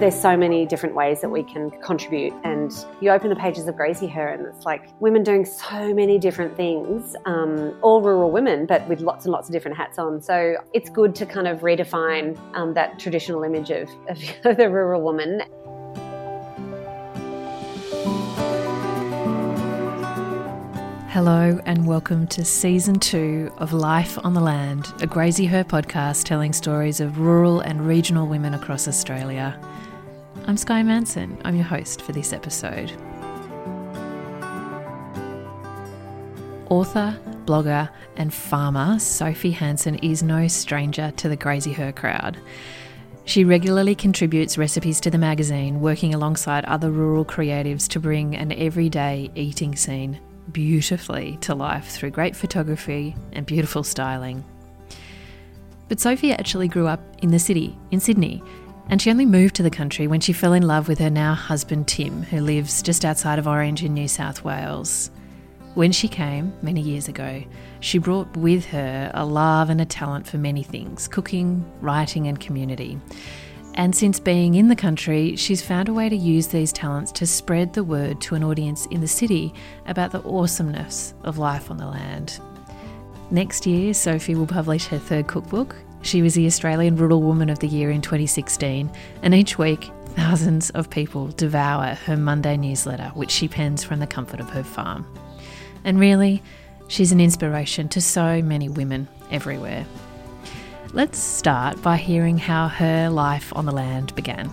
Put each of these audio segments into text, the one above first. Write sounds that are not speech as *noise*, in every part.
there's so many different ways that we can contribute. And you open the pages of Graziher, and it's like women doing so many different things, um, all rural women, but with lots and lots of different hats on. So it's good to kind of redefine um, that traditional image of, of *laughs* the rural woman. Hello, and welcome to season two of Life on the Land, a Graziher podcast telling stories of rural and regional women across Australia. I'm Sky Manson, I'm your host for this episode. Author, blogger, and farmer Sophie Hansen is no stranger to the Graziher crowd. She regularly contributes recipes to the magazine, working alongside other rural creatives to bring an everyday eating scene beautifully to life through great photography and beautiful styling. But Sophie actually grew up in the city, in Sydney, and she only moved to the country when she fell in love with her now husband Tim, who lives just outside of Orange in New South Wales. When she came, many years ago, she brought with her a love and a talent for many things cooking, writing, and community. And since being in the country, she's found a way to use these talents to spread the word to an audience in the city about the awesomeness of life on the land. Next year, Sophie will publish her third cookbook. She was the Australian Rural Woman of the Year in 2016, and each week, thousands of people devour her Monday newsletter, which she pens from the comfort of her farm. And really, she's an inspiration to so many women everywhere. Let's start by hearing how her life on the land began.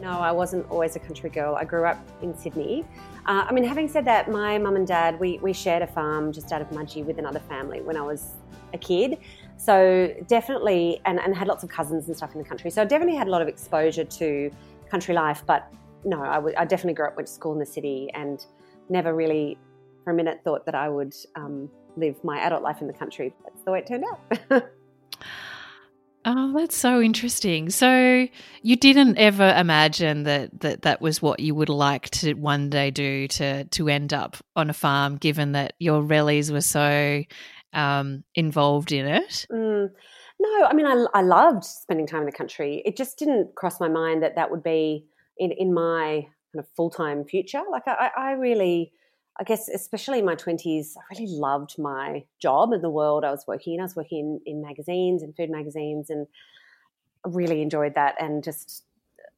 No, I wasn't always a country girl. I grew up in Sydney. Uh, I mean, having said that, my mum and dad, we, we shared a farm just out of Mudgee with another family when I was a kid. So definitely, and, and had lots of cousins and stuff in the country. So I definitely had a lot of exposure to country life. But no, I, w- I definitely grew up, went to school in the city and never really for a minute thought that I would um, live my adult life in the country. That's the way it turned out. *laughs* oh, that's so interesting. So you didn't ever imagine that, that that was what you would like to one day do to to end up on a farm, given that your rallies were so um, involved in it. Mm. No, I mean, I, I loved spending time in the country. It just didn't cross my mind that that would be in, in my kind of full time future. Like I, I really, I guess, especially in my twenties, I really loved my job and the world I was working in. I was working in, in magazines and food magazines, and I really enjoyed that. And just,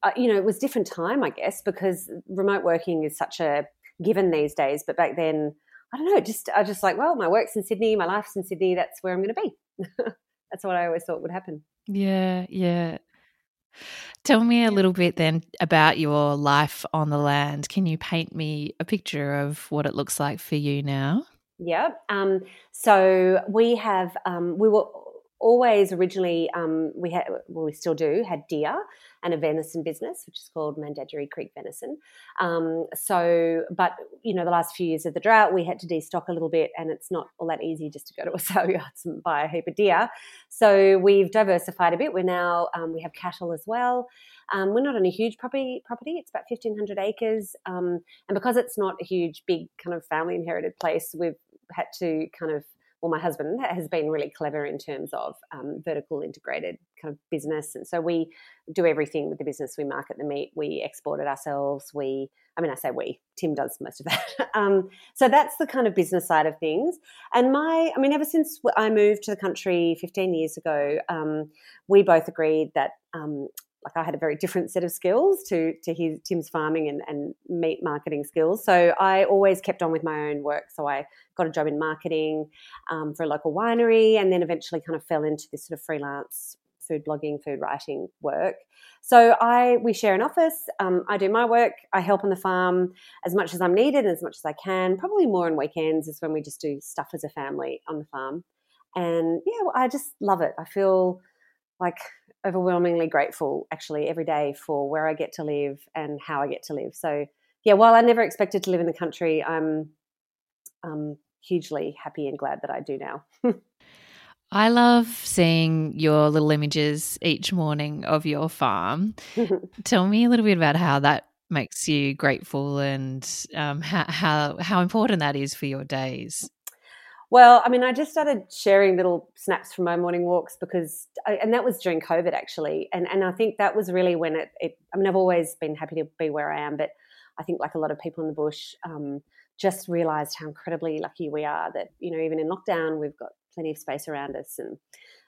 uh, you know, it was different time, I guess, because remote working is such a given these days. But back then, I don't know. Just I just like, well, my work's in Sydney, my life's in Sydney. That's where I'm going to be. *laughs* that's what I always thought would happen. Yeah, yeah. Tell me a little bit then about your life on the land. Can you paint me a picture of what it looks like for you now? Yeah. Um, so we have, um, we were always originally um, we had well we still do had deer and a venison business which is called Mandagery Creek Venison. Um, so, but you know the last few years of the drought we had to destock a little bit, and it's not all that easy just to go to a *laughs* sale yard and buy a heap of deer. So we've diversified a bit. We're now um, we have cattle as well. Um, we're not on a huge property. Property. It's about fifteen hundred acres, um, and because it's not a huge, big kind of family inherited place, we've had to kind of well, my husband has been really clever in terms of um, vertical integrated kind of business. And so we do everything with the business. We market the meat, we export it ourselves. We, I mean, I say we, Tim does most of that. *laughs* um, so that's the kind of business side of things. And my, I mean, ever since I moved to the country 15 years ago, um, we both agreed that um, like I had a very different set of skills to to his Tim's farming and, and meat marketing skills. So I always kept on with my own work. So I got a job in marketing um, for a local winery, and then eventually kind of fell into this sort of freelance food blogging, food writing work. So I we share an office. Um, I do my work. I help on the farm as much as I'm needed, as much as I can. Probably more on weekends is when we just do stuff as a family on the farm. And yeah, well, I just love it. I feel like overwhelmingly grateful actually every day for where I get to live and how I get to live. So yeah, while I never expected to live in the country, I'm um, hugely happy and glad that I do now. *laughs* I love seeing your little images each morning of your farm. *laughs* Tell me a little bit about how that makes you grateful and um, how, how how important that is for your days. Well, I mean, I just started sharing little snaps from my morning walks because, and that was during COVID actually, and and I think that was really when it. it I mean, I've always been happy to be where I am, but I think like a lot of people in the bush, um, just realised how incredibly lucky we are that you know even in lockdown we've got plenty of space around us and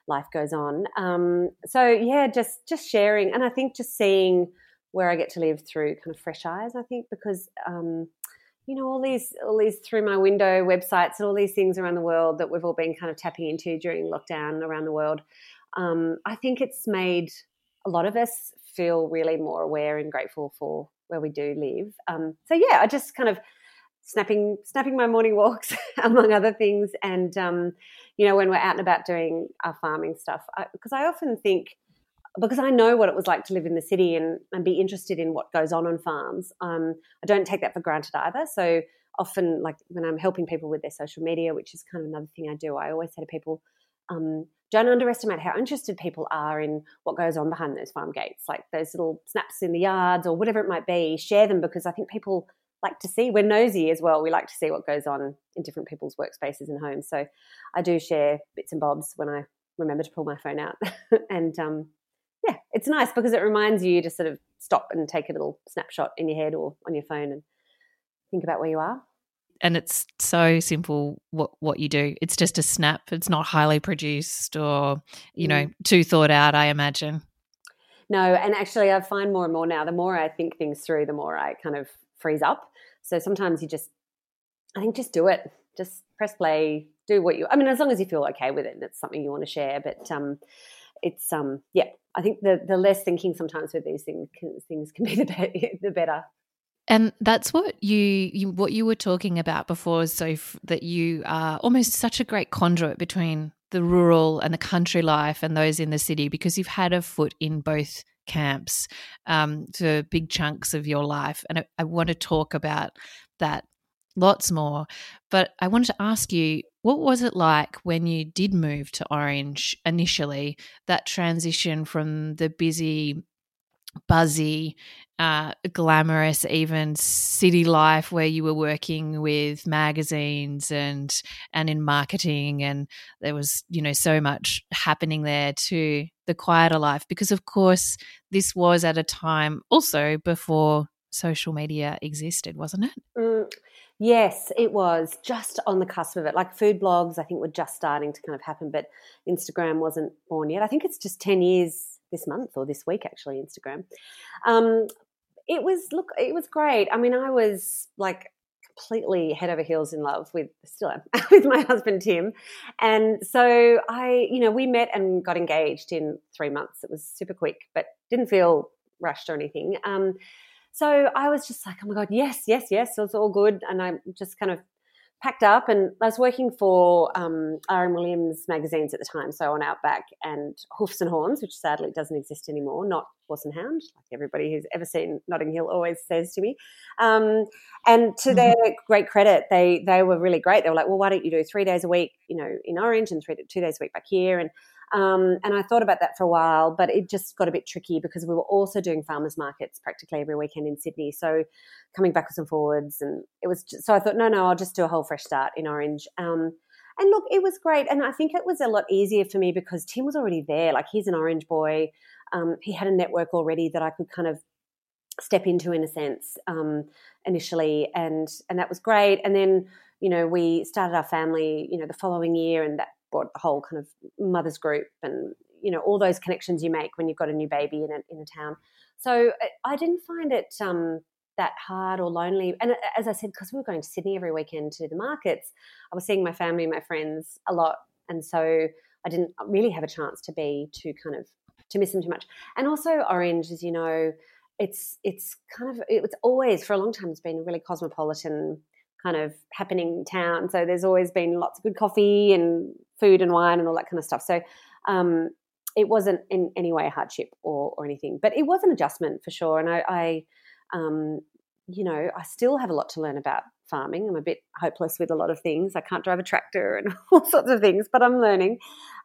life goes on. Um, so yeah, just just sharing, and I think just seeing where I get to live through kind of fresh eyes. I think because um, you know all these all these through my window websites and all these things around the world that we've all been kind of tapping into during lockdown around the world. Um, I think it's made a lot of us feel really more aware and grateful for where we do live. Um, so yeah, I just kind of snapping snapping my morning walks *laughs* among other things and um, you know when we're out and about doing our farming stuff because I, I, often think because I know what it was like to live in the city and, and be interested in what goes on on farms um, I don't take that for granted either so often like when I'm helping people with their social media which is kind of another thing I do I always say to people um, don't underestimate how interested people are in what goes on behind those farm gates like those little snaps in the yards or whatever it might be share them because I think people like to see. We're nosy as well. We like to see what goes on in different people's workspaces and homes. So I do share bits and bobs when I remember to pull my phone out. *laughs* and um, yeah, it's nice because it reminds you to sort of stop and take a little snapshot in your head or on your phone and think about where you are. And it's so simple what what you do. It's just a snap. It's not highly produced or, you mm. know, too thought out, I imagine. No, and actually I find more and more now, the more I think things through, the more I kind of freeze up. So sometimes you just, I think, just do it. Just press play, do what you. I mean, as long as you feel okay with it, and it's something you want to share. But um, it's um, yeah. I think the the less thinking sometimes with these things can, things can be *laughs* the be- the better. And that's what you, you what you were talking about before, so that you are almost such a great conduit between the rural and the country life and those in the city because you've had a foot in both camps um, for big chunks of your life. And I, I want to talk about that lots more. But I wanted to ask you, what was it like when you did move to Orange initially? That transition from the busy, buzzy, uh, glamorous, even city life where you were working with magazines and and in marketing, and there was you know so much happening there to the quieter life. Because of course, this was at a time also before social media existed, wasn't it? Mm, yes, it was just on the cusp of it. Like food blogs, I think were just starting to kind of happen, but Instagram wasn't born yet. I think it's just ten years this month or this week actually instagram. Um, it was look it was great. I mean i was like completely head over heels in love with still am *laughs* with my husband tim. And so i you know we met and got engaged in three months. It was super quick but didn't feel rushed or anything. Um, so i was just like oh my god yes yes yes it was all good and i just kind of packed up and I was working for um, R.M. Williams magazines at the time, so on Outback and Hoofs and Horns, which sadly doesn't exist anymore, not Horse and Hound, like everybody who's ever seen Notting Hill always says to me. Um, and to mm-hmm. their great credit, they they were really great. They were like, well, why don't you do three days a week, you know, in Orange and three two days a week back here? And um, and I thought about that for a while, but it just got a bit tricky because we were also doing farmers markets practically every weekend in Sydney. So coming backwards and forwards, and it was just, so I thought, no, no, I'll just do a whole fresh start in Orange. Um, and look, it was great, and I think it was a lot easier for me because Tim was already there. Like he's an Orange boy. Um, he had a network already that I could kind of step into in a sense um, initially, and and that was great. And then you know we started our family, you know, the following year, and that brought the whole kind of mothers group and you know all those connections you make when you've got a new baby in a, in a town. So I didn't find it um, that hard or lonely. And as I said, because we were going to Sydney every weekend to the markets, I was seeing my family, my friends a lot, and so I didn't really have a chance to be too kind of to miss them too much. And also Orange, as you know, it's it's kind of it's always for a long time it's been a really cosmopolitan kind of happening town. So there's always been lots of good coffee and food and wine and all that kind of stuff. So um, it wasn't in any way a hardship or, or anything, but it was an adjustment for sure. And I, I um, you know, I still have a lot to learn about farming. I'm a bit hopeless with a lot of things. I can't drive a tractor and *laughs* all sorts of things, but I'm learning.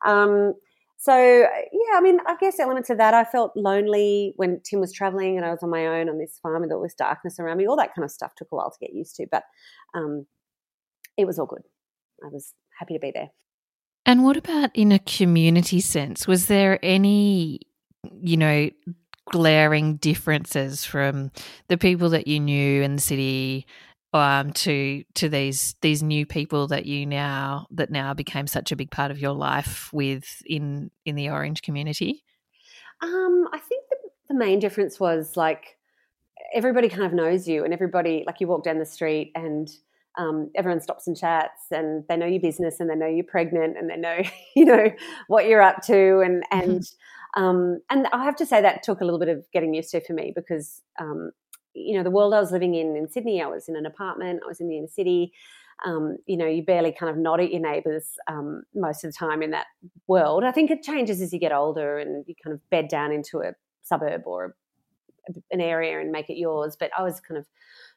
Um, so yeah, I mean, I guess elements of that. I felt lonely when Tim was traveling and I was on my own on this farm with all this darkness around me. All that kind of stuff took a while to get used to, but um, it was all good. I was happy to be there. And what about in a community sense? Was there any, you know, glaring differences from the people that you knew in the city um, to to these these new people that you now that now became such a big part of your life with in in the Orange community? Um, I think the, the main difference was like everybody kind of knows you, and everybody like you walk down the street and um, everyone stops and chats, and they know your business, and they know you're pregnant, and they know *laughs* you know what you're up to, and and um, and I have to say that took a little bit of getting used to for me because um, you know the world I was living in in Sydney, I was in an apartment, I was in the inner city. Um, you know, you barely kind of nod at your neighbours um, most of the time in that world. I think it changes as you get older and you kind of bed down into a suburb or an area and make it yours. But I was kind of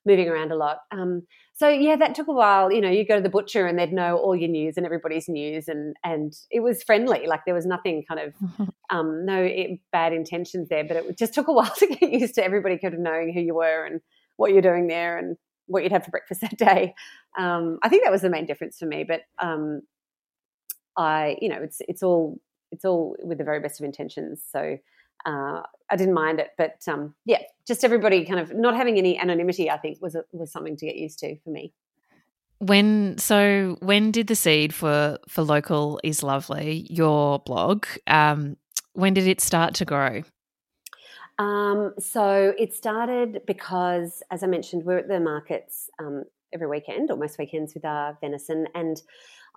moving around a lot. Um, so yeah, that took a while. You know, you go to the butcher and they'd know all your news and everybody's news, and and it was friendly. Like there was nothing kind of *laughs* um, no bad intentions there, but it just took a *laughs* while to get used to everybody kind of knowing who you were and what you're doing there and what you'd have for breakfast *laughs* that day. Um, I think that was the main difference for me. But um, I, you know, it's it's all it's all with the very best of intentions. So uh, I didn't mind it, but um, yeah, just everybody kind of not having any anonymity. I think was a, was something to get used to for me. When so when did the seed for for local is lovely your blog? Um, when did it start to grow? Um, so it started because, as I mentioned, we're at the markets um, every weekend or most weekends with our venison, and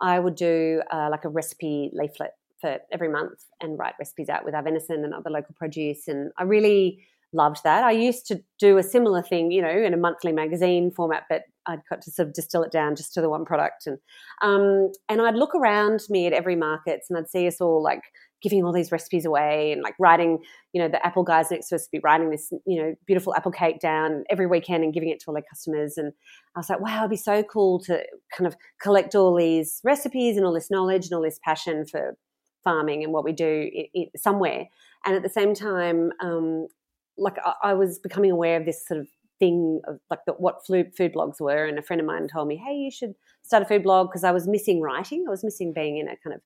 I would do uh, like a recipe leaflet for every month and write recipes out with our venison and other local produce. And I really loved that. I used to do a similar thing, you know, in a monthly magazine format, but I'd got to sort of distill it down just to the one product. And um, and I'd look around me at every markets and I'd see us all like giving all these recipes away and like writing, you know, the apple guys next to us be writing this, you know, beautiful apple cake down every weekend and giving it to all their customers. And I was like, wow, it'd be so cool to kind of collect all these recipes and all this knowledge and all this passion for farming and what we do it, it, somewhere. And at the same time, um, like I, I, was becoming aware of this sort of thing of like the, what food, food blogs were. And a friend of mine told me, hey, you should start a food blog because I was missing writing. I was missing being in a kind of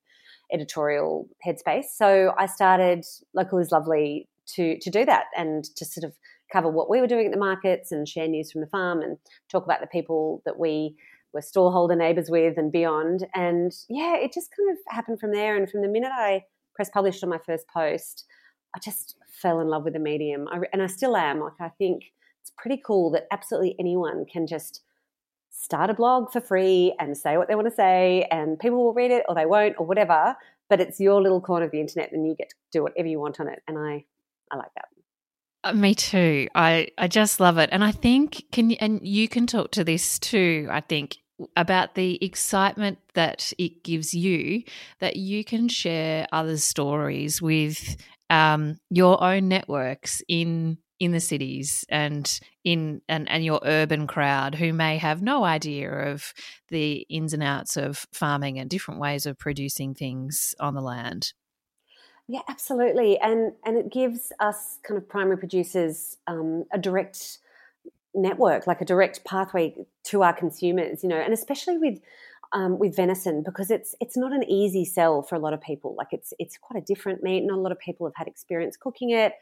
editorial headspace. So I started Local is Lovely to to do that and to sort of cover what we were doing at the markets and share news from the farm and talk about the people that we were stallholder neighbours with and beyond. And yeah, it just kind of happened from there. And from the minute I press published on my first post, I just fell in love with the medium. I, and I still am. Like, I think it's pretty cool that absolutely anyone can just start a blog for free and say what they want to say, and people will read it or they won't or whatever. But it's your little corner of the internet, and you get to do whatever you want on it. And I, I like that. Uh, me too. I, I just love it. And I think can and you can talk to this too, I think about the excitement that it gives you that you can share other stories with um, your own networks in in the cities and in and, and your urban crowd who may have no idea of the ins and outs of farming and different ways of producing things on the land. Yeah, absolutely, and and it gives us kind of primary producers um, a direct network, like a direct pathway to our consumers, you know, and especially with um, with venison because it's it's not an easy sell for a lot of people. Like it's it's quite a different meat. Not a lot of people have had experience cooking it.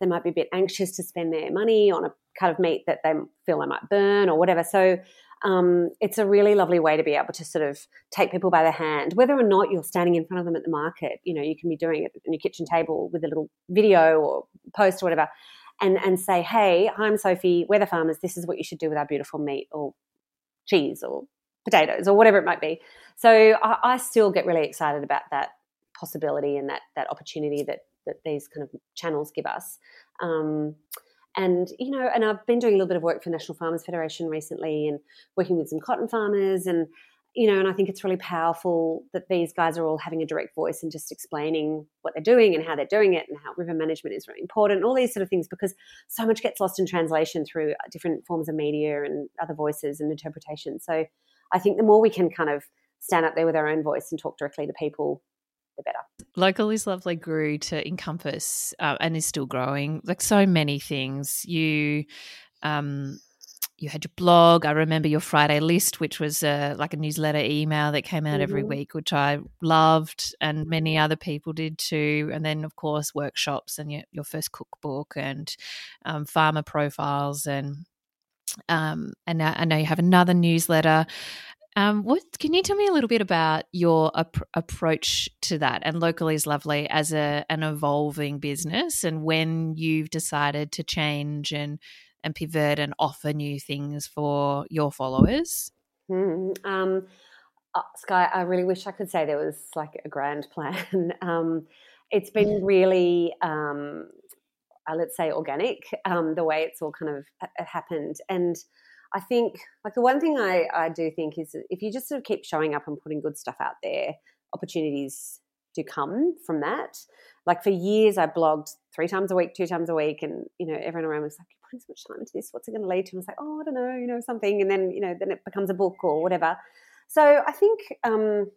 They might be a bit anxious to spend their money on a cut of meat that they feel they might burn or whatever. So um, it's a really lovely way to be able to sort of take people by the hand, whether or not you're standing in front of them at the market. You know, you can be doing it on your kitchen table with a little video or post or whatever and and say, hey, I'm Sophie, we're the farmers. This is what you should do with our beautiful meat or cheese or potatoes or whatever it might be. So I, I still get really excited about that possibility and that that opportunity that that these kind of channels give us. Um, and you know, and I've been doing a little bit of work for National Farmers Federation recently, and working with some cotton farmers, and you know, and I think it's really powerful that these guys are all having a direct voice and just explaining what they're doing and how they're doing it and how river management is really important, all these sort of things, because so much gets lost in translation through uh, different forms of media and other voices and interpretation. So I think the more we can kind of stand up there with our own voice and talk directly to people, the better. Local is Lovely grew to encompass uh, and is still growing like so many things. You, um, you had your blog. I remember your Friday list, which was uh, like a newsletter email that came out mm-hmm. every week, which I loved, and many other people did too. And then, of course, workshops and your, your first cookbook and um, farmer profiles, and um, and I know you have another newsletter. Um, what can you tell me a little bit about your ap- approach to that and locally is lovely as a an evolving business and when you've decided to change and and pivot and offer new things for your followers? Mm, um, uh, Sky, I really wish I could say there was like a grand *laughs* plan. um, it's been *laughs* really, um, uh, let's say, organic um, the way it's all kind of uh, happened. And I think, like, the one thing I, I do think is if you just sort of keep showing up and putting good stuff out there, opportunities do come from that. Like, for years, I blogged three times a week, two times a week, and, you know, everyone around was like, you putting so much time into this. What's it going to lead to? And it's like, oh, I don't know, you know, something. And then, you know, then it becomes a book or whatever. So I think, um,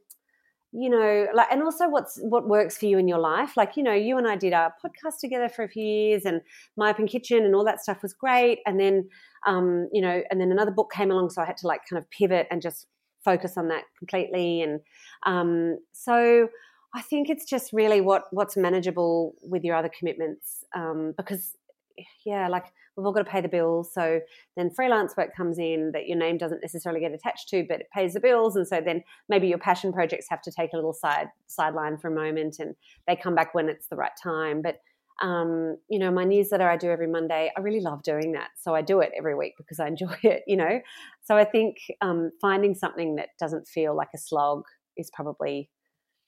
you know, like, and also what's what works for you in your life. Like, you know, you and I did our podcast together for a few years, and My Open Kitchen and all that stuff was great. And then, um, you know, and then another book came along, so I had to like kind of pivot and just focus on that completely. And um, so I think it's just really what what's manageable with your other commitments, um, because yeah, like we've all got to pay the bills. So then freelance work comes in that your name doesn't necessarily get attached to, but it pays the bills. And so then maybe your passion projects have to take a little side sideline for a moment, and they come back when it's the right time. But um, you know, my newsletter I do every Monday. I really love doing that, so I do it every week because I *laughs* enjoy it. You know, so I think um, finding something that doesn't feel like a slog is probably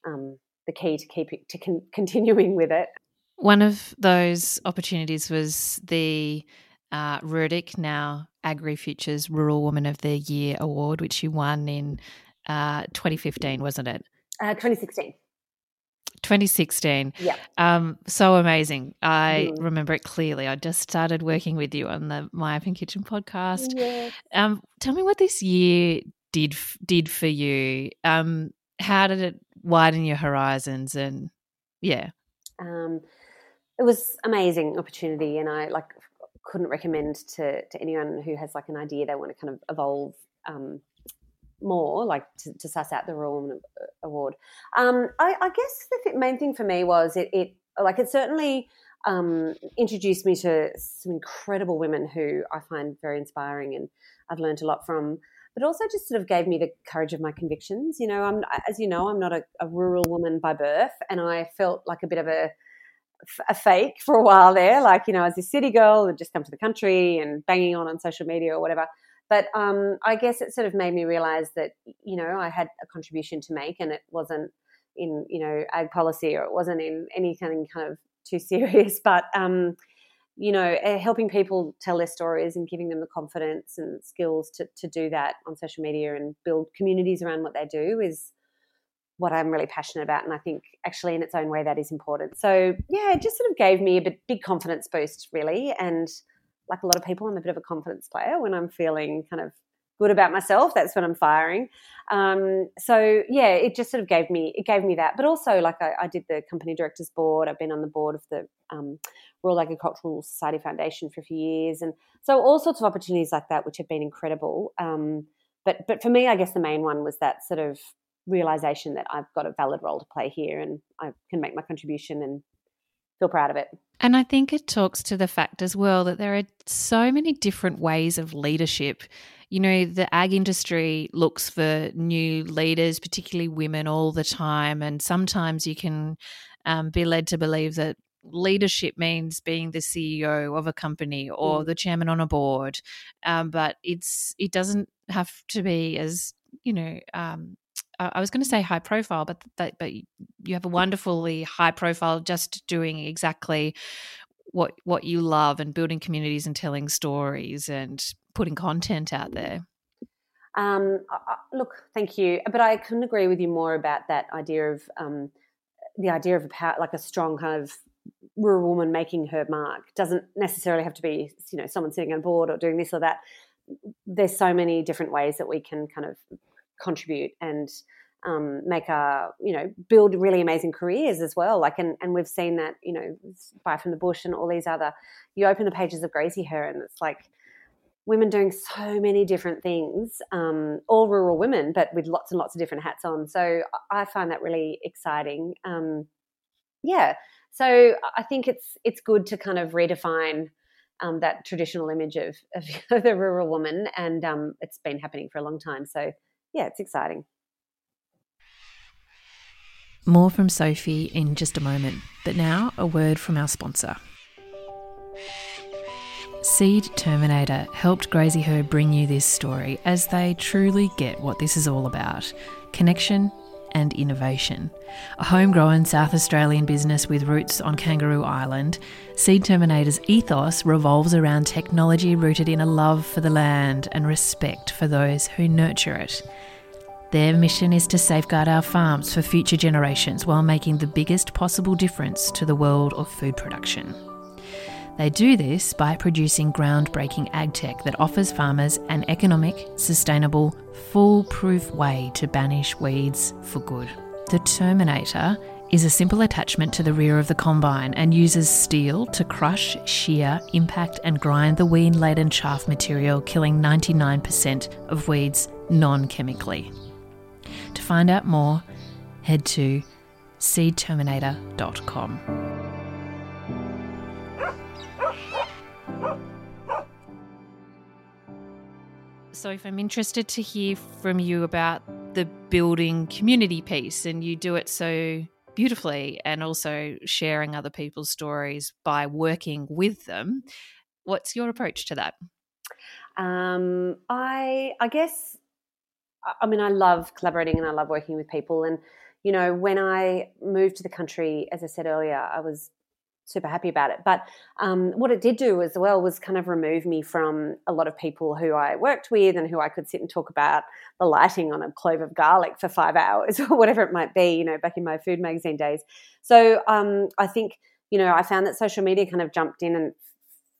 um, the key to keep it, to con- continuing with it. One of those opportunities was the uh, RIRDC, now AgriFutures Rural Woman of the Year award, which you won in uh, 2015, wasn't it? Uh, 2016. 2016. Yeah. Um, so amazing. I mm. remember it clearly. I just started working with you on the My Open Kitchen podcast. Yeah. Um, tell me what this year did did for you. Um, how did it widen your horizons? And yeah. Um, it was amazing opportunity, and I like couldn't recommend to to anyone who has like an idea they want to kind of evolve um, more, like to, to, suss out the Rural Woman Award. Um, I, I, guess the main thing for me was it, it like it certainly um, introduced me to some incredible women who I find very inspiring, and I've learned a lot from. But also just sort of gave me the courage of my convictions. You know, I'm as you know, I'm not a, a rural woman by birth, and I felt like a bit of a a fake for a while there, like, you know, as a city girl and just come to the country and banging on on social media or whatever. But um, I guess it sort of made me realize that, you know, I had a contribution to make and it wasn't in, you know, ag policy or it wasn't in anything kind of too serious. *laughs* But, um, you know, eh, helping people tell their stories and giving them the confidence and skills to, to do that on social media and build communities around what they do is what I'm really passionate about. And I think actually, in its own way, that is important. So, yeah, it just sort of gave me a big confidence boost, really. And like a lot of people, I'm a bit of a confidence player when I'm feeling kind of good about myself. That's when I'm firing. Um, so yeah, it just sort of gave me it gave me that. But also, like I, I did the company directors board. I've been on the board of the um, Royal Agricultural Society Foundation for a few years, and so all sorts of opportunities like that, which have been incredible. Um, but but for me, I guess the main one was that sort of realization that I've got a valid role to play here and I can make my contribution and feel proud of it. And I think it talks to the fact as well that there are so many different ways of leadership. You know, the ag industry looks for new leaders, particularly women, all the time. And sometimes you can um, be led to believe that leadership means being the CEO of a company or mm. the chairman on a board. Um, but it's it doesn't have to be as you know um, I was going to say high profile, but that, but you have a wonderfully high profile just doing exactly what what you love and building communities and telling stories and putting content out there. Um, look, thank you, but I couldn't agree with you more about that idea of um, the idea of a power, like a strong kind of rural woman making her mark. Doesn't necessarily have to be you know someone sitting on board or doing this or that. There's so many different ways that we can kind of contribute and um, make a you know build really amazing careers as well like and, and we've seen that you know buy from the bush and all these other you open the pages of Graziher and it's like women doing so many different things, um, all rural women, but with lots and lots of different hats on. So I find that really exciting. Um, yeah, so I think it's it's good to kind of redefine um, that traditional image of, of *laughs* the rural woman, and um, it's been happening for a long time. So yeah, it's exciting. More from Sophie in just a moment, but now a word from our sponsor. Seed Terminator helped Graziher bring you this story as they truly get what this is all about connection and innovation. A homegrown South Australian business with roots on Kangaroo Island, Seed Terminator's ethos revolves around technology rooted in a love for the land and respect for those who nurture it. Their mission is to safeguard our farms for future generations while making the biggest possible difference to the world of food production. They do this by producing groundbreaking ag tech that offers farmers an economic, sustainable, foolproof way to banish weeds for good. The Terminator is a simple attachment to the rear of the combine and uses steel to crush, shear, impact, and grind the weed laden chaff material, killing 99% of weeds non chemically. To find out more, head to seedterminator.com. So, if I'm interested to hear from you about the building community piece, and you do it so beautifully, and also sharing other people's stories by working with them, what's your approach to that? Um, I I guess I mean I love collaborating and I love working with people, and you know when I moved to the country, as I said earlier, I was super happy about it. But um, what it did do as well was kind of remove me from a lot of people who I worked with and who I could sit and talk about the lighting on a clove of garlic for five hours *laughs* or whatever it might be, you know, back in my food magazine days. So um, I think, you know, I found that social media kind of jumped in and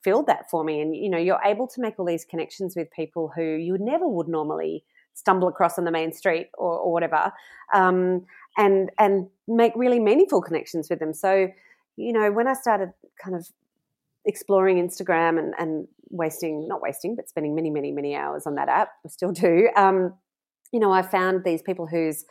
filled that for me. And, you know, you're able to make all these connections with people who you never would normally stumble across on the main street or, or whatever. Um, and and make really meaningful connections with them. So you know, when I started kind of exploring Instagram and, and wasting, not wasting, but spending many, many, many hours on that app, I still do, um, you know, I found these people whose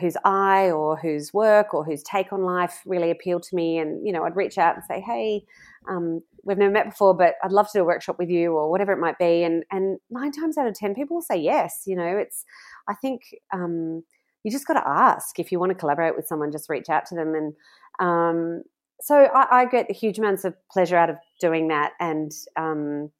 whose eye or whose work or whose take on life really appealed to me. And you know i'd reach out and say hey um, we've never met before but i'd love to do a workshop with you or whatever it might be. And and nine times out of ten people will say yes you know it's i think um, you just got to ask if you want to collaborate with someone just reach out to them. And um, so I, I, get huge amounts of pleasure out of doing that, and um,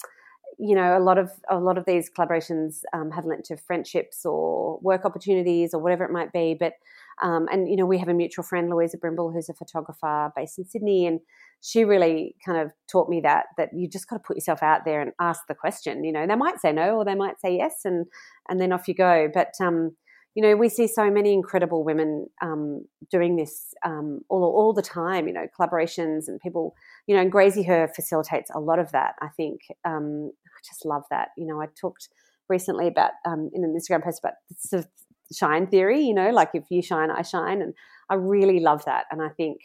you know, a lot of a lot of these collaborations um, have led to friendships or work opportunities or whatever it might be. But um, and you know, we have a mutual friend, Louisa Brimble, who's a photographer based in Sydney, and she really kind of taught me that that you just got to put yourself out there and ask the question. You know, they might say no or they might say yes, and and then off you go. But um, you know, we see so many incredible women um, doing this um, all, all the time, you know, collaborations and people, you know, and Her facilitates a lot of that, I think. Um, I just love that. You know, I talked recently about, um, in an Instagram post about sort of shine theory, you know, like if you shine, I shine. And I really love that. And I think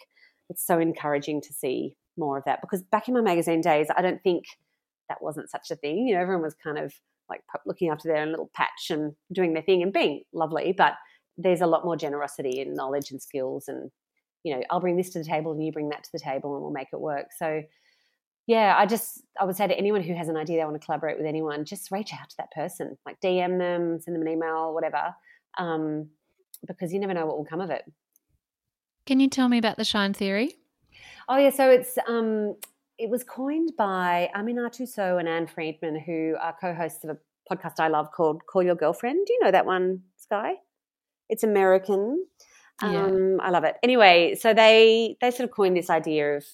it's so encouraging to see more of that because back in my magazine days, I don't think that wasn't such a thing. You know, everyone was kind of like looking after their own little patch and doing their thing and being lovely. But there's a lot more generosity and knowledge and skills. And, you know, I'll bring this to the table and you bring that to the table and we'll make it work. So, yeah, I just, I would say to anyone who has an idea they want to collaborate with anyone, just reach out to that person, like DM them, send them an email, whatever, um, because you never know what will come of it. Can you tell me about the shine theory? Oh yeah, so it's um, it was coined by Aminatou Sow and Ann Friedman, who are co-hosts of a podcast I love called Call Your Girlfriend. Do you know that one, Sky? It's American. Yeah. Um, I love it. Anyway, so they they sort of coined this idea of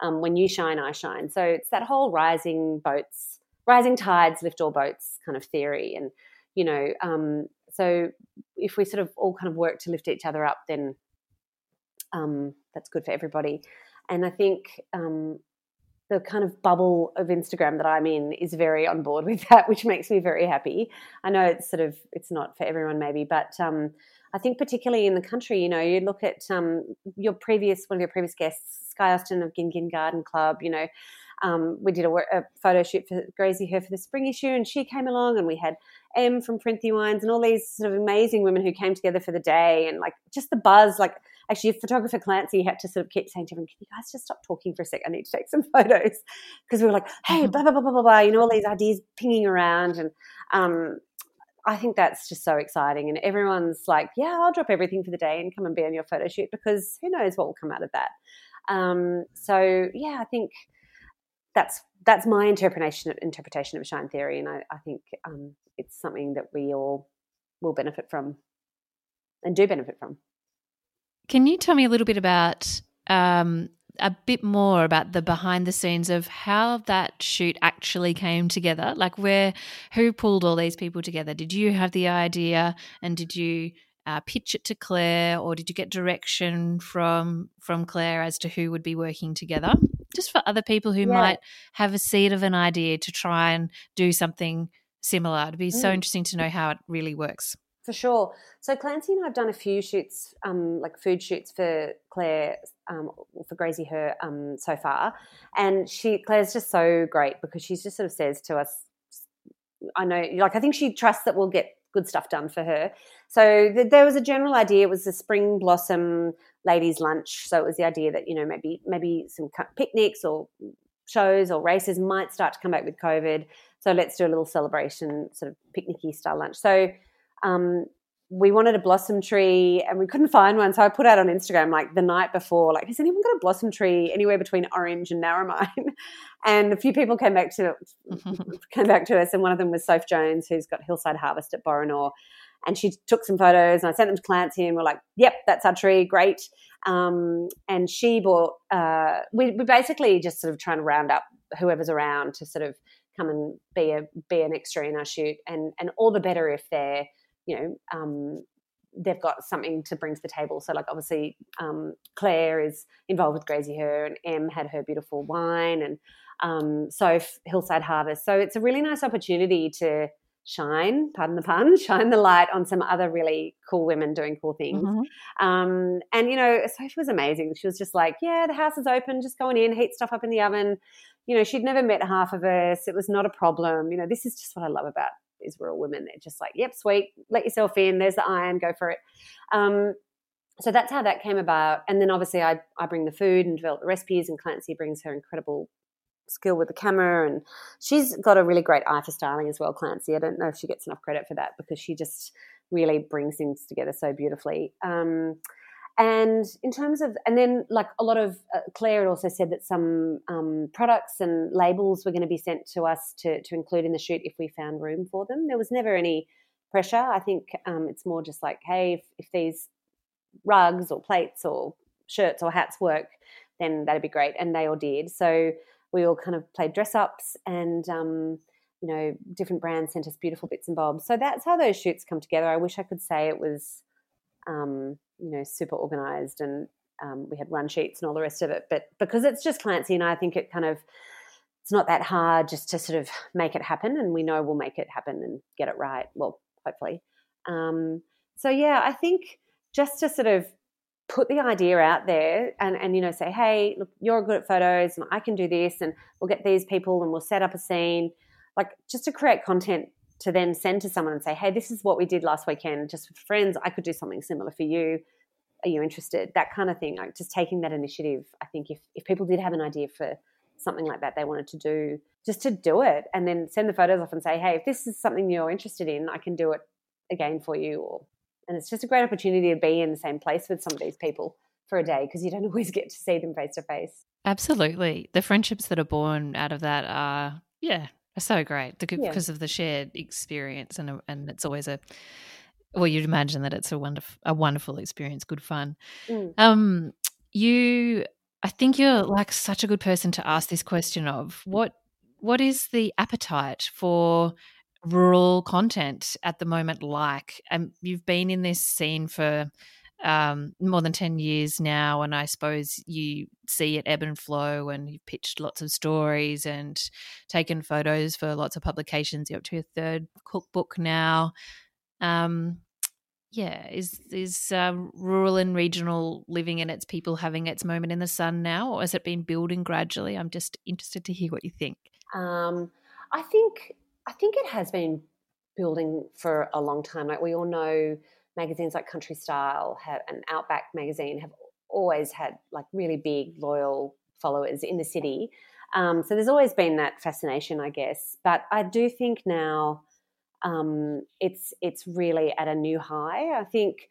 um, when you shine, I shine. So it's that whole rising boats, rising tides lift all boats kind of theory, and you know, um, so if we sort of all kind of work to lift each other up, then um, that's good for everybody. And I think um, the kind of bubble of Instagram that I'm in is very on board with that, which makes me very happy. I know it's sort of it's not for everyone maybe, but um, I think particularly in the country, you know, you look at um, your previous one of your previous guests, Sky Austin of Gin Gin Garden Club, you know, um, we did a, a, photo shoot for Graziher for the spring issue, and she came along, and we had Em from Printhie Wines and all these sort of amazing women who came together for the day, and like just the buzz, like actually photographer Clancy had to sort of keep saying to everyone, can you guys just stop talking for a sec? I need to take some *laughs* photos. Because we were like, hey, mm-hmm. blah, blah, blah, blah, blah, blah, you know, all these ideas pinging around. And um, I think that's just so exciting. And everyone's like, yeah, I'll drop everything for the day and come and be on your photo shoot because who knows what will come out of that. Um, so yeah, I think that's that's my interpretation interpretation of shine theory, and I, I think um, it's something that we all will benefit from and do benefit from. Can you tell me a little bit about um, a bit more about the behind the scenes of how that shoot actually came together? Like, where, who pulled all these people together? Did you have the idea, and did you uh, pitch it to Claire, or did you get direction from from Claire as to who would be working together? Just for other people who yeah. might have a seed of an idea to try and do something similar. It'd be mm. so interesting to know how it really works. For sure. So Clancy and I have done a few shoots, um, like food shoots for Claire, um, for Graziher um, so far, and she Claire's just so great because she just sort of says to us, "I know, like I think she trusts that we'll get good stuff done for her." So the, there was a general idea. It was a spring blossom ladies' lunch. So it was the idea that you know maybe maybe some picnics or shows or races might start to come back with COVID. So let's do a little celebration, sort of picnicky style lunch. So um, we wanted a blossom tree and we couldn't find one. So I put out on Instagram like the night before, like, has anyone got a blossom tree anywhere between Orange and Narromine? *laughs* and a few people came back to *laughs* came back to us, and one of them was Soph Jones, who's got Hillside Harvest at Borenore. And she took some photos and I sent them to Clancy and we're like, yep, that's our tree, great. Um, and she bought, uh, we, we basically just sort of trying to round up whoever's around to sort of come and be a be an extra in our shoot and and all the better if they're you know, um, they've got something to bring to the table. So, like, obviously, um, Claire is involved with Graziher, and Em had her beautiful wine, and um, so Hillside Harvest. So, it's a really nice opportunity to shine, pardon the pun, *laughs* shine the light on some other really cool women doing cool things. Mm-hmm. Um, and, you know, Sophie was amazing. She was just like, yeah, the house is open, just going in, heat stuff up in the oven. You know, she'd never met half of us. It was not a problem. You know, this is just what I love about these rural women. They're just like, yep, sweet, let yourself in. There's the iron, go for it. Um, so that's how that came about. And then obviously I, I bring the food and develop the recipes, and Clancy brings her incredible skill with the camera. And she's got a really great eye for styling as well, Clancy. I don't know if she gets enough credit for that because she just really brings things together so beautifully. Um, and in terms of, and then like a lot of, uh, Claire had also said that some um, products and labels were going to be sent to us to, to include in the shoot if we found room for them. There was never any pressure. I think um, it's more just like, hey, if, if these rugs or plates or shirts or hats work, then that'd be great. And they all did. So we all kind of played dress ups and, um, you know, different brands sent us beautiful bits and bobs. So that's how those shoots come together. I wish I could say it was um, you know, super organized and um, we had run sheets and all the rest of it. But because it's just Clancy and I, think it kind of it's not that hard just to sort of make it happen, and we know we'll make it happen and get it right. Well, hopefully. Um, so yeah, I think just to sort of put the idea out there and, and you know say, hey, look, you're good at photos, and I can do this, and we'll get these people, and we'll set up a scene, like just to create content to then send to someone and say, hey, this is what we did last weekend, just with friends. I could do something similar for you. Are you interested? That kind of thing. Like just taking that initiative. I think if, if people did have an idea for something like that they wanted to do, just to do it and then send the photos off and say, hey, if this is something you're interested in, I can do it again for you. Or and it's just a great opportunity to be in the same place with some of these people for a day because you don't *laughs* always get to see them face to face. Absolutely. The friendships that are born out of that are, yeah, so great the, yeah. because of the shared experience, and and it's always a well, you'd imagine that it's a wonderful a wonderful experience, good fun. Mm. Um, you, I think you're like such a good person to ask this question of what what is the appetite for rural content at the moment like? And you've been in this scene for um, more than 10 years now. And I suppose you see it ebb and flow and you've pitched lots of stories and taken photos for lots of publications. You're up to your third cookbook now. Um, yeah, is is um, rural and regional living and its people having its moment in the sun now, or has it been building gradually? I'm just interested to hear what you think. Um, I think I think it has been building for a long time. Like we all know, magazines like Country Style have, and Outback magazine have always had like really big loyal followers in the city. Um, so there's always been that fascination, I guess. But I do think now um, it's it's really at a new high. I think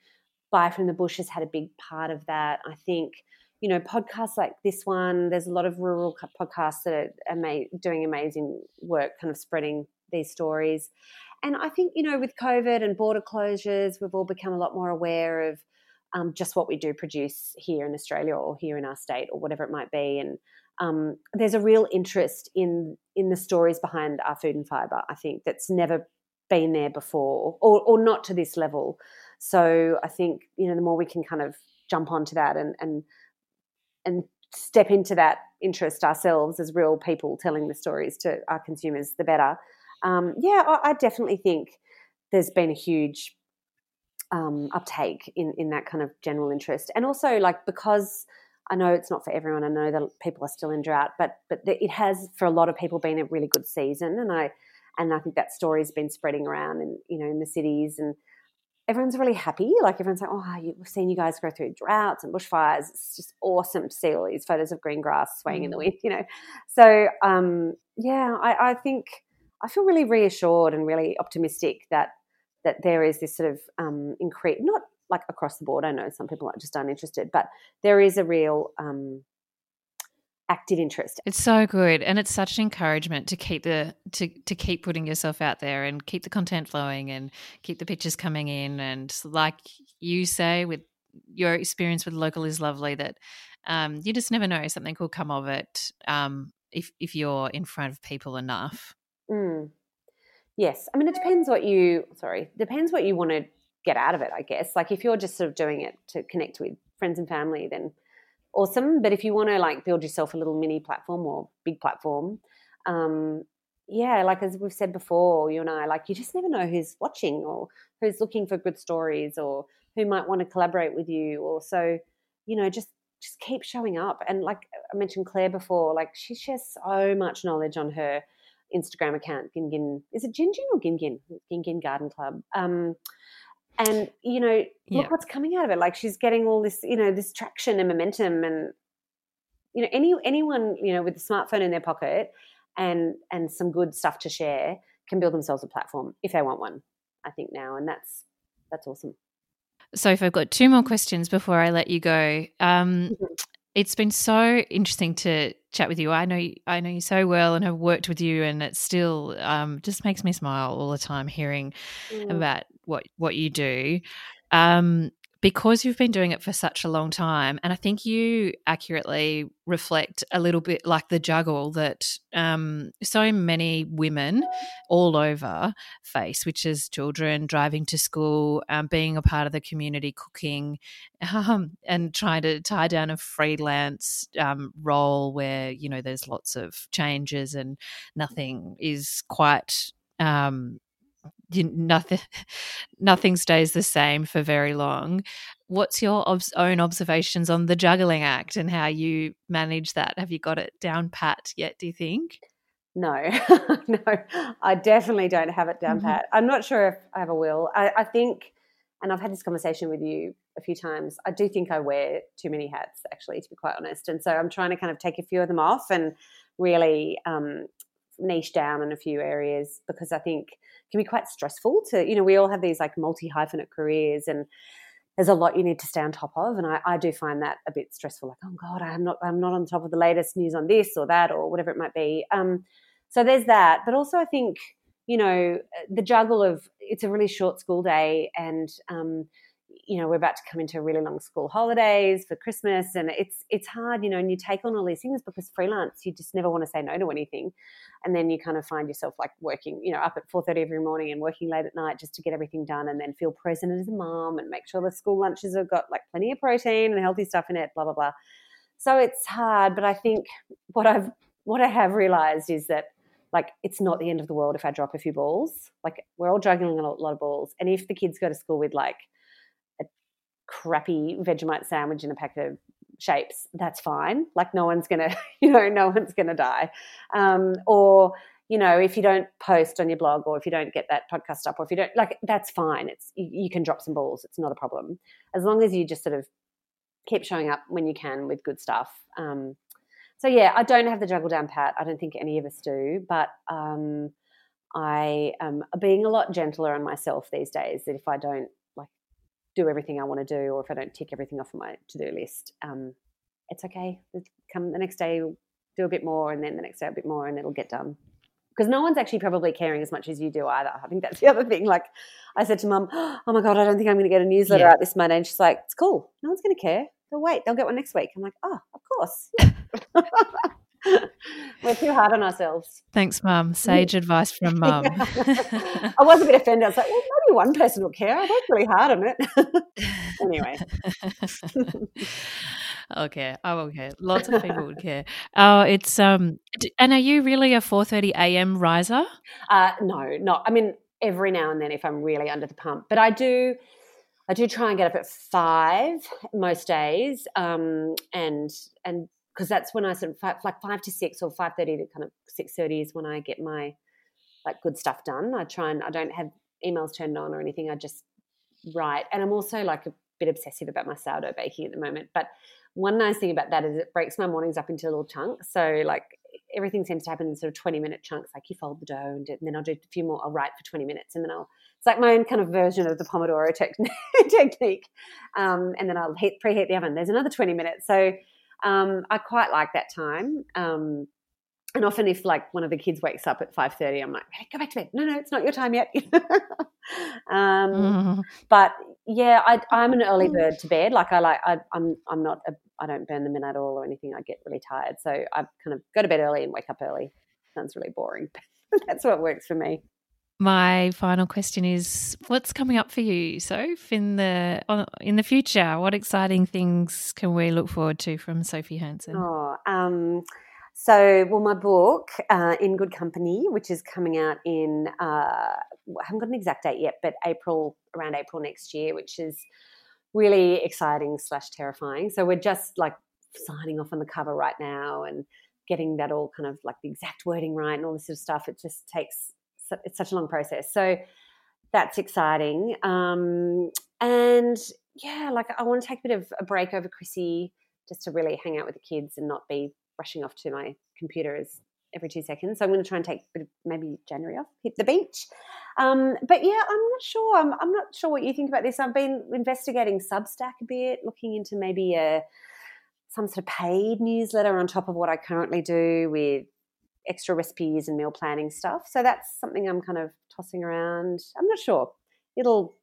Buy from the Bush has had a big part of that. I think you know podcasts like this one. There's a lot of rural podcasts that are ama- doing amazing work, kind of spreading these stories. And I think you know with COVID and border closures, we've all become a lot more aware of um, just what we do produce here in Australia or here in our state or whatever it might be. And um, there's a real interest in in the stories behind our food and fibre. I think that's never been there before, or or not to this level. So I think you know the more we can kind of jump onto that and and and step into that interest ourselves as real people telling the stories to our consumers, the better. Um, yeah, I, I, definitely think there's been a huge um, uptake in in that kind of general interest, and also like because I know it's not for everyone. I know that people are still in drought, but but it has for a lot of people been a really good season, and I and I think that story's been spreading around and you know in the cities and everyone's really happy. Like everyone's like, oh, we've seen you guys go through droughts and bushfires. It's just awesome to see all these photos of green grass swaying mm. in the mm. wind, you know. So um, yeah, I, I think I feel really reassured and really optimistic that that there is this sort of um, increase, not like across the board. I know some people are just uninterested, but there is a real um, active interest. It's so good, and it's such an encouragement to keep the to to keep putting yourself out there and keep the content flowing and keep the pictures coming in. And like you say, with your experience with local is lovely. That um, you just never know something could come of it um, if if you're in front of people enough. Mm. Yes, I mean it depends what you sorry depends what you want to get out of it. I guess like if you're just sort of doing it to connect with friends and family, then awesome. But if you want to like build yourself a little mini platform or big platform, um, yeah, like as we've said before, you and I, like you just never know who's watching or who's looking for good stories or who might want to collaborate with you. Or so, you know, just just keep showing up. And like I mentioned Claire before, like she shares so much knowledge on her Instagram account, Gingin. Is it Gingin or Gingin? Gingin Garden Club. Um, and you know look yeah. what's coming out of it like she's getting all this you know this traction and momentum and you know any anyone you know with a smartphone in their pocket and and some good stuff to share can build themselves a platform if they want one i think now and that's that's awesome so if i've got two more questions before i let you go um, mm-hmm. it's been so interesting to chat with you i know i know you so well and have worked with you and it still um, just makes me smile all the time hearing mm. about what what you do um, because you've been doing it for such a long time and i think you accurately reflect a little bit like the juggle that um, so many women all over face which is children driving to school um, being a part of the community cooking *laughs* um, and trying to tie down a freelance um, role where you know there's lots of changes and nothing is quite um, you, nothing *laughs* nothing stays the same for very long. What's your ob- own observations on the juggling act and how you manage that? Have you got it down pat yet? Do you think? No, *laughs* no, I definitely don't have it down mm-hmm. pat. I'm not sure if I ever will. I, I think, and I've had this conversation with you a few times. I do think I wear too many hats, actually, to be quite honest. And so I'm trying to kind of take a few of them off and really um, niche down in a few areas because I think can be quite stressful to, you know, we all have these like multi hyphenate careers and there's a lot you need to stay on top of. And I, I do find that a bit stressful, like, oh God, I'm not I'm not on top of the latest news on this or that or whatever it might be. Um, so there's that. But also I think, you know, the juggle of it's a really short school day and um, you know we're about to come into really long school holidays for christmas and it's it's hard you know and you take on all these things because freelance you just never want to say no to anything. And then you kind of find yourself like working you know up at 4.30 every morning and working late at night just to get everything done and then feel present as a mom and make sure the school lunches have got like plenty of protein and healthy stuff in it blah blah blah. So it's hard but i think what i've what i have realized is that like it's not the end of the world if i drop a few balls. Like we're all juggling a lot of balls and if the kids go to school with like crappy Vegemite sandwich in a pack of shapes, that's fine. Like no one's gonna, *laughs* you know, no one's gonna die. Um, or you know, if you don't post on your blog or if you don't get that podcast up or if you don't like, that's fine. It's you, can drop some balls. It's not a problem as long as you just sort of keep showing up when you can with good stuff. Um, so yeah, I don't have the juggle down pat. I don't think any of us do, but um, I am being a lot gentler on myself these days. That if I don't do everything I want to do, or if I don't tick everything off of my to do list, um, it's okay. Come the next day, do a bit more, and then the next day a bit more, and it'll get done because no one's actually probably caring as much as you do either. I think that's the other thing. Like I said to mum, oh my God, I don't think I'm going to get a newsletter yeah. out this Monday. And she's like, it's cool. No one's going to care. They'll wait. They'll get one next week. I'm like, oh, of course. Yeah. *laughs* *laughs* We're too hard on ourselves. Thanks, Mum. Sage advice from *laughs* Mum. *laughs* I was a bit offended. I was like, well, maybe one person will care. I worked really hard on it. anyway. okay. Oh, okay. Lots of people would care. Oh, it's um. And are you really a four thirty a.m. riser? Uh, no, not. I mean, every now and then if I'm really under the pump, but I do. I do try and get up at five most days, um, and and because that's when I sort of five, like five to six or five thirty to kind of six thirty is when I get my like good stuff done. I try and I don't have emails turned on or anything. I just write, and I'm also like a bit obsessive about my sourdough baking at the moment. But one nice thing about that is it breaks my mornings up into little chunks. So like everything seems to happen in sort of 20 minute chunks. Like you fold the dough and, and, then I'll do a few more, I'll write for 20 minutes and then I'll, it's like my own kind of version of the Pomodoro *laughs* technique. Um, and then I'll heat, preheat the oven. There's another 20 minutes. So um, I quite like that time. Um, and often if like one of the kids wakes up at 5.30 i'm like hey, go back to bed. No no it's not your time yet. *laughs* Um, mm-hmm. but yeah I, am an early bird to bed. Like i like I, I'm, I'm not a, i don't burn the midnight oil or anything. I get really tired. So i kind of go to bed early and wake up early. Sounds really boring *laughs* that's what works for me my final question is what's coming up for you soph in the in the future what exciting things can we look forward to from sophie hansen oh um so, well, my book, uh, In Good Company, which is coming out in, uh, I haven't got an exact date yet, but April, around April next year, which is really exciting slash terrifying. So, we're just like signing off on the cover right now and getting that all kind of like the exact wording right and all this sort of stuff. It just takes, it's such a long process. So, that's exciting. Um, and yeah, like I want to take a bit of a break over Chrissy just to really hang out with the kids and not be rushing off to my computer is every two seconds. So I'm going to try and take maybe January off, hit the beach. Um, but yeah, I'm not sure. I'm, I'm, not sure what you think about this. I've been investigating Substack a bit, looking into maybe a some sort of paid newsletter on top of what I currently do with extra recipes and meal planning stuff. So that's something I'm kind of tossing around. I'm not sure. It'll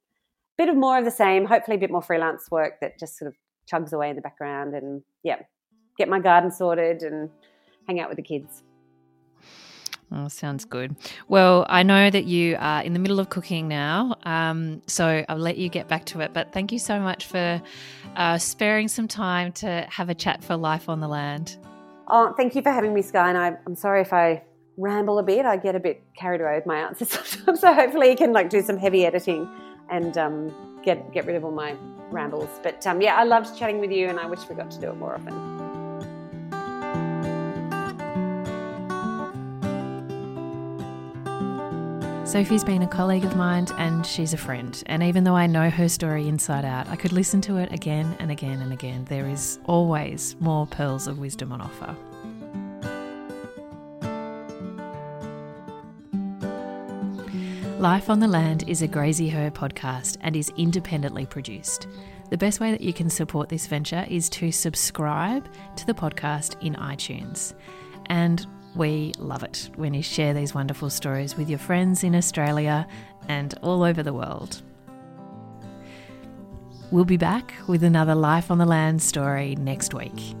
bit of more of the same. Hopefully, a bit more freelance work that just sort of chugs away in the background. And yeah, get my garden sorted and hang out with the kids. Oh, sounds good. Well, I know that you are in the middle of cooking now, um, so I'll let you get back to it. But thank you so much for uh, sparing some time to have a chat for Life on the Land. Oh, thank you for having me, Sky. And I, am sorry if I ramble a bit. I get a bit carried away with my answers *laughs* sometimes. So hopefully you can like do some heavy editing and um, get get rid of all my rambles. But um, yeah, I loved chatting with you, and I wish we got to do it more often. Sophie's been a colleague of mine and she's a friend. And even though I know her story inside out, I could listen to it again and again and again. There is always more pearls of wisdom on offer. Life on the Land is a Graziher podcast and is independently produced. The best way that you can support this venture is to subscribe to the podcast in iTunes. And we love it when you share these wonderful stories with your friends in Australia and all over the world. We'll be back with another Life on the Land story next week.